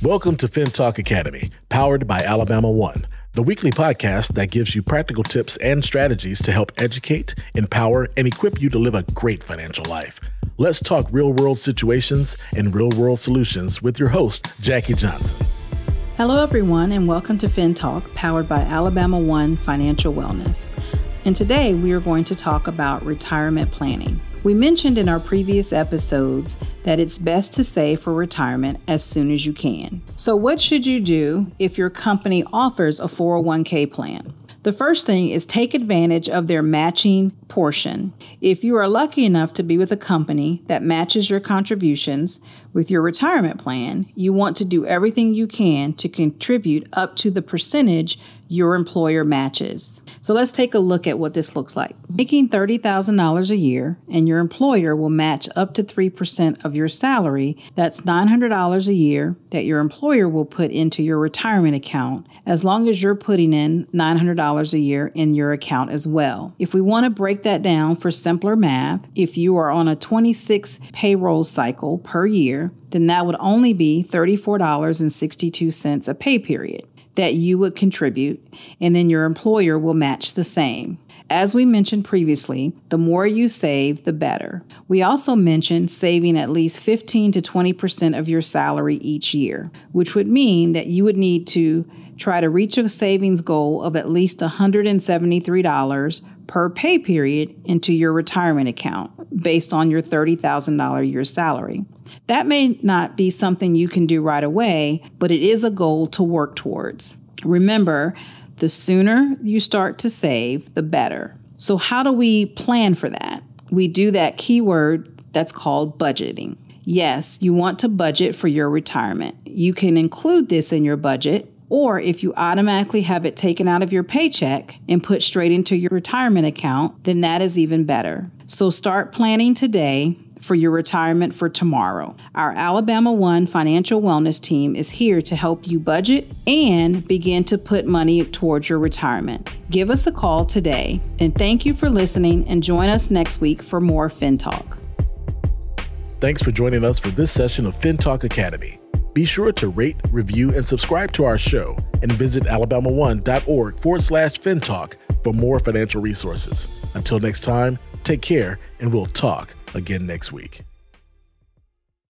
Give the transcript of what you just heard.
Welcome to FinTalk Academy, powered by Alabama One, the weekly podcast that gives you practical tips and strategies to help educate, empower, and equip you to live a great financial life. Let's talk real world situations and real world solutions with your host, Jackie Johnson. Hello, everyone, and welcome to FinTalk, powered by Alabama One Financial Wellness. And today we are going to talk about retirement planning. We mentioned in our previous episodes that it's best to save for retirement as soon as you can. So, what should you do if your company offers a 401k plan? The first thing is take advantage of their matching portion. If you are lucky enough to be with a company that matches your contributions with your retirement plan, you want to do everything you can to contribute up to the percentage your employer matches. So let's take a look at what this looks like. Making $30,000 a year and your employer will match up to 3% of your salary. That's $900 a year that your employer will put into your retirement account as long as you're putting in $900 a year in your account as well. If we want to break that down for simpler math, if you are on a 26 payroll cycle per year, then that would only be $34.62 a pay period that you would contribute, and then your employer will match the same. As we mentioned previously, the more you save, the better. We also mentioned saving at least 15 to 20% of your salary each year, which would mean that you would need to try to reach a savings goal of at least $173 per pay period into your retirement account based on your $30,000 a year salary. That may not be something you can do right away, but it is a goal to work towards. Remember, the sooner you start to save, the better. So, how do we plan for that? We do that keyword that's called budgeting. Yes, you want to budget for your retirement. You can include this in your budget or if you automatically have it taken out of your paycheck and put straight into your retirement account, then that is even better. So start planning today for your retirement for tomorrow. Our Alabama One financial wellness team is here to help you budget and begin to put money towards your retirement. Give us a call today and thank you for listening and join us next week for more FinTalk. Thanks for joining us for this session of FinTalk Academy. Be sure to rate, review, and subscribe to our show and visit alabama1.org forward slash fintalk for more financial resources. Until next time, take care and we'll talk again next week.